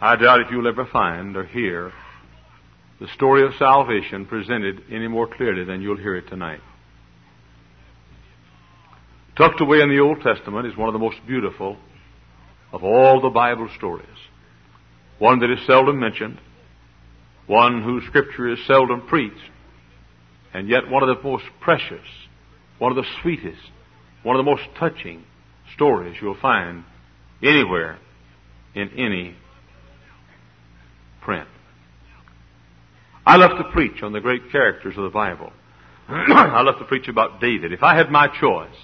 I doubt if you'll ever find or hear the story of salvation presented any more clearly than you'll hear it tonight. Tucked away in the Old Testament is one of the most beautiful of all the Bible stories. One that is seldom mentioned, one whose scripture is seldom preached, and yet one of the most precious, one of the sweetest, one of the most touching stories you'll find anywhere in any I love to preach on the great characters of the Bible. I love to preach about David. If I had my choice,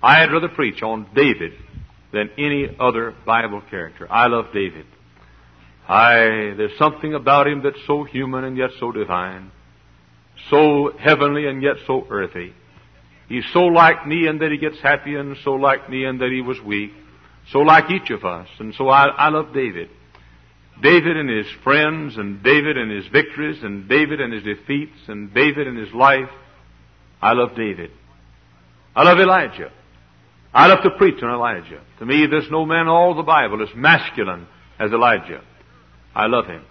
I'd rather preach on David than any other Bible character. I love David. I, there's something about him that's so human and yet so divine, so heavenly and yet so earthy. He's so like me in that he gets happy and so like me in that he was weak, so like each of us. And so I, I love David. David and his friends and David and his victories and David and his defeats and David and his life. I love David. I love Elijah. I love to preach on Elijah. To me, there's no man in all the Bible as masculine as Elijah. I love him.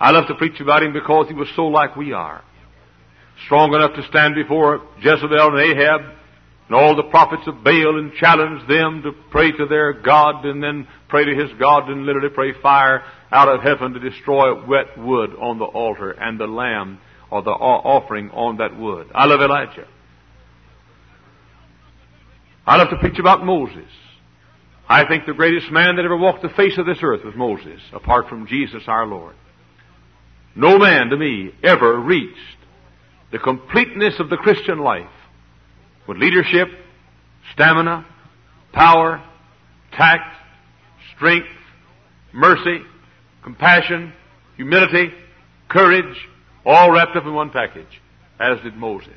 I love to preach about him because he was so like we are. Strong enough to stand before Jezebel and Ahab and all the prophets of Baal and challenged them to pray to their God and then pray to his God and literally pray fire out of heaven to destroy wet wood on the altar and the lamb or the offering on that wood. I love Elijah. I love to preach about Moses. I think the greatest man that ever walked the face of this earth was Moses, apart from Jesus our Lord. No man to me ever reached the completeness of the Christian life with leadership, stamina, power, tact, strength, mercy, compassion, humility, courage, all wrapped up in one package, as did Moses.